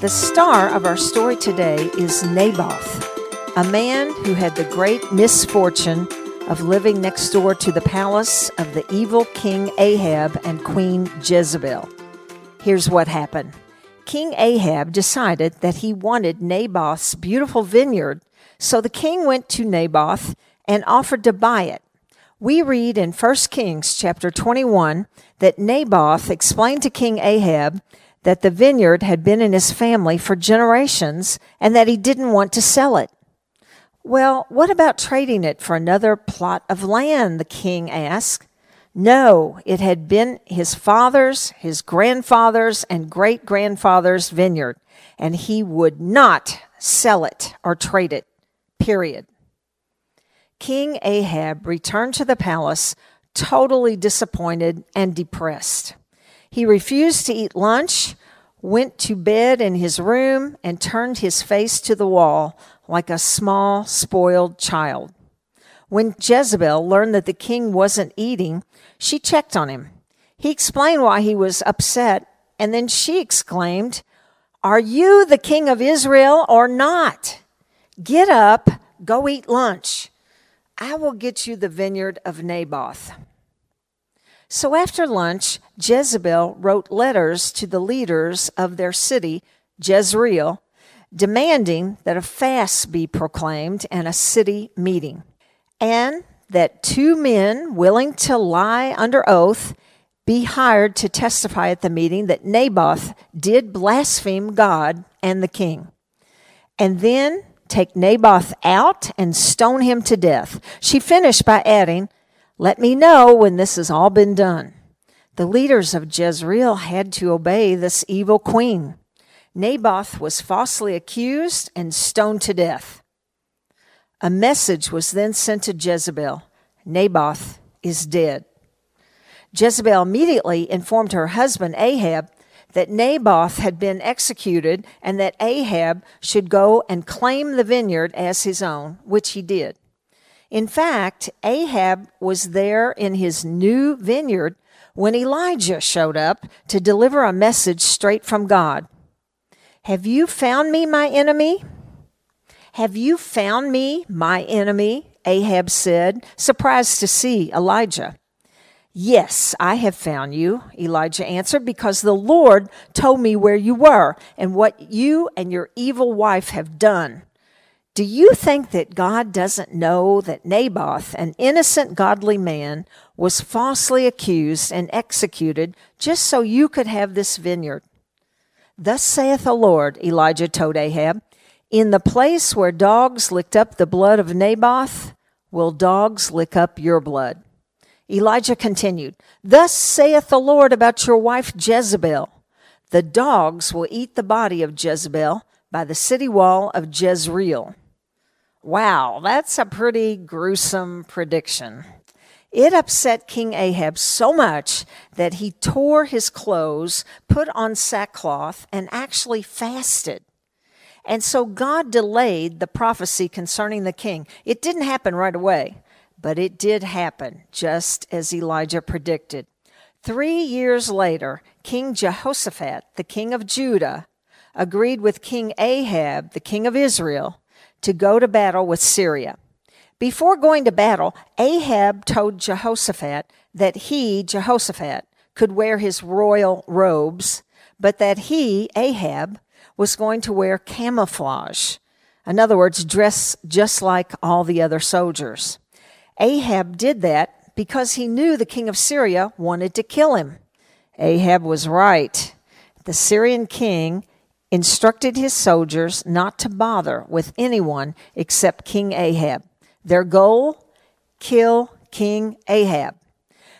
The star of our story today is Naboth, a man who had the great misfortune of living next door to the palace of the evil King Ahab and Queen Jezebel. Here's what happened King Ahab decided that he wanted Naboth's beautiful vineyard, so the king went to Naboth and offered to buy it. We read in 1 Kings chapter 21 that Naboth explained to King Ahab that the vineyard had been in his family for generations and that he didn't want to sell it. Well, what about trading it for another plot of land? The king asked. No, it had been his father's, his grandfather's, and great grandfather's vineyard, and he would not sell it or trade it. Period. King Ahab returned to the palace totally disappointed and depressed. He refused to eat lunch, went to bed in his room, and turned his face to the wall like a small, spoiled child. When Jezebel learned that the king wasn't eating, she checked on him. He explained why he was upset, and then she exclaimed, Are you the king of Israel or not? Get up, go eat lunch. I will get you the vineyard of Naboth. So after lunch, Jezebel wrote letters to the leaders of their city, Jezreel, demanding that a fast be proclaimed and a city meeting, and that two men willing to lie under oath be hired to testify at the meeting that Naboth did blaspheme God and the king. And then take Naboth out and stone him to death. She finished by adding, let me know when this has all been done. The leaders of Jezreel had to obey this evil queen. Naboth was falsely accused and stoned to death. A message was then sent to Jezebel Naboth is dead. Jezebel immediately informed her husband Ahab that Naboth had been executed and that Ahab should go and claim the vineyard as his own, which he did. In fact, Ahab was there in his new vineyard when Elijah showed up to deliver a message straight from God. Have you found me, my enemy? Have you found me, my enemy? Ahab said, surprised to see Elijah. Yes, I have found you, Elijah answered, because the Lord told me where you were and what you and your evil wife have done. Do you think that God doesn't know that Naboth, an innocent godly man, was falsely accused and executed just so you could have this vineyard? Thus saith the Lord, Elijah told Ahab, in the place where dogs licked up the blood of Naboth, will dogs lick up your blood. Elijah continued, Thus saith the Lord about your wife Jezebel. The dogs will eat the body of Jezebel by the city wall of Jezreel. Wow, that's a pretty gruesome prediction. It upset King Ahab so much that he tore his clothes, put on sackcloth, and actually fasted. And so God delayed the prophecy concerning the king. It didn't happen right away, but it did happen, just as Elijah predicted. Three years later, King Jehoshaphat, the king of Judah, agreed with King Ahab, the king of Israel, to go to battle with Syria. Before going to battle, Ahab told Jehoshaphat that he, Jehoshaphat, could wear his royal robes, but that he, Ahab, was going to wear camouflage. In other words, dress just like all the other soldiers. Ahab did that because he knew the king of Syria wanted to kill him. Ahab was right. The Syrian king instructed his soldiers not to bother with anyone except King Ahab. Their goal? Kill King Ahab.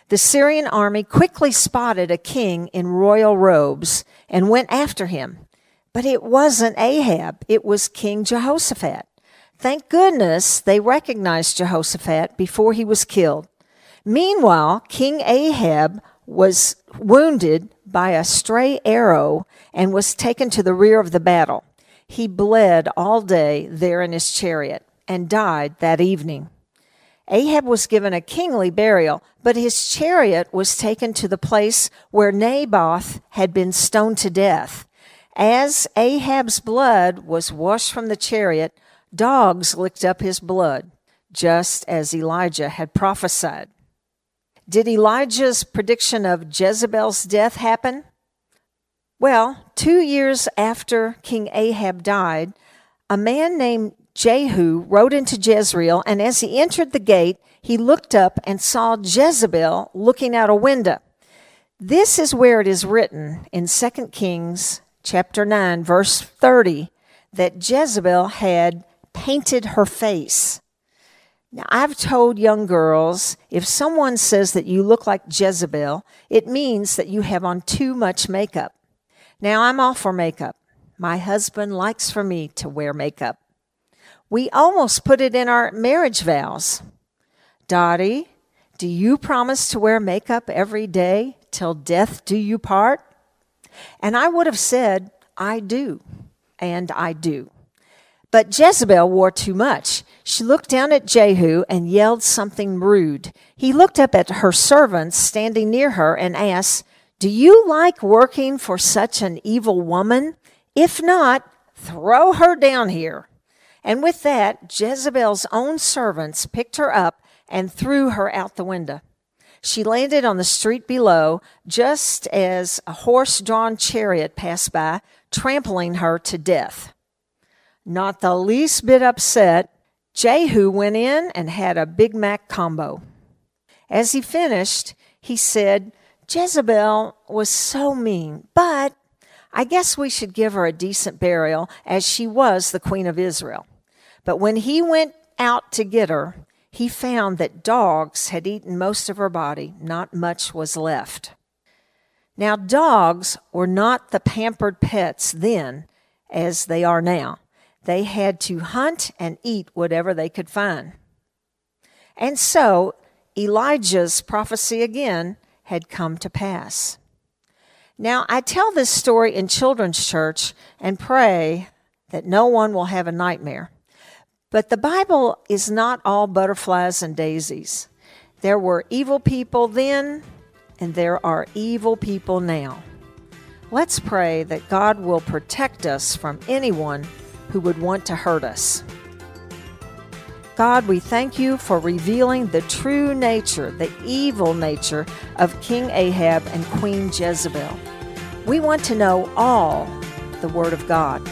The Syrian army quickly spotted a king in royal robes and went after him. But it wasn't Ahab, it was King Jehoshaphat. Thank goodness they recognized Jehoshaphat before he was killed. Meanwhile, King Ahab was wounded by a stray arrow and was taken to the rear of the battle. He bled all day there in his chariot. and died that evening. Ahab was given a kingly burial, but his chariot was taken to the place where Naboth had been stoned to death. As Ahab's blood was washed from the chariot, dogs licked up his blood, just as Elijah had prophesied. Did Elijah's prediction of Jezebel's death happen? Well, two years after King Ahab died, a man named Jehu rode into Jezreel, and as he entered the gate, he looked up and saw Jezebel looking out a window. This is where it is written in 2 Kings chapter 9 verse 30 that Jezebel had painted her face. Now, I've told young girls if someone says that you look like Jezebel, it means that you have on too much makeup. Now, I'm all for makeup. My husband likes for me to wear makeup. We almost put it in our marriage vows. Dottie, do you promise to wear makeup every day till death do you part? And I would have said, I do. And I do. But Jezebel wore too much. She looked down at Jehu and yelled something rude. He looked up at her servants standing near her and asked, Do you like working for such an evil woman? If not, throw her down here. And with that, Jezebel's own servants picked her up and threw her out the window. She landed on the street below just as a horse drawn chariot passed by, trampling her to death. Not the least bit upset, Jehu went in and had a Big Mac combo. As he finished, he said, Jezebel was so mean, but I guess we should give her a decent burial as she was the queen of Israel. But when he went out to get her, he found that dogs had eaten most of her body, not much was left. Now, dogs were not the pampered pets then as they are now. They had to hunt and eat whatever they could find. And so Elijah's prophecy again had come to pass. Now, I tell this story in children's church and pray that no one will have a nightmare. But the Bible is not all butterflies and daisies. There were evil people then, and there are evil people now. Let's pray that God will protect us from anyone who would want to hurt us. God, we thank you for revealing the true nature, the evil nature of King Ahab and Queen Jezebel. We want to know all the Word of God.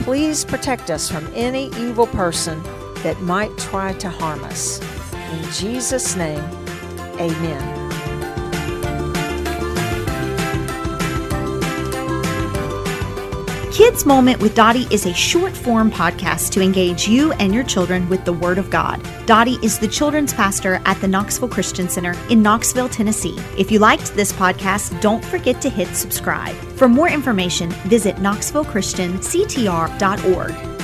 Please protect us from any evil person that might try to harm us. In Jesus' name, amen. Kids Moment with Dottie is a short form podcast to engage you and your children with the Word of God. Dottie is the children's pastor at the Knoxville Christian Center in Knoxville, Tennessee. If you liked this podcast, don't forget to hit subscribe. For more information, visit knoxvillechristianctr.org.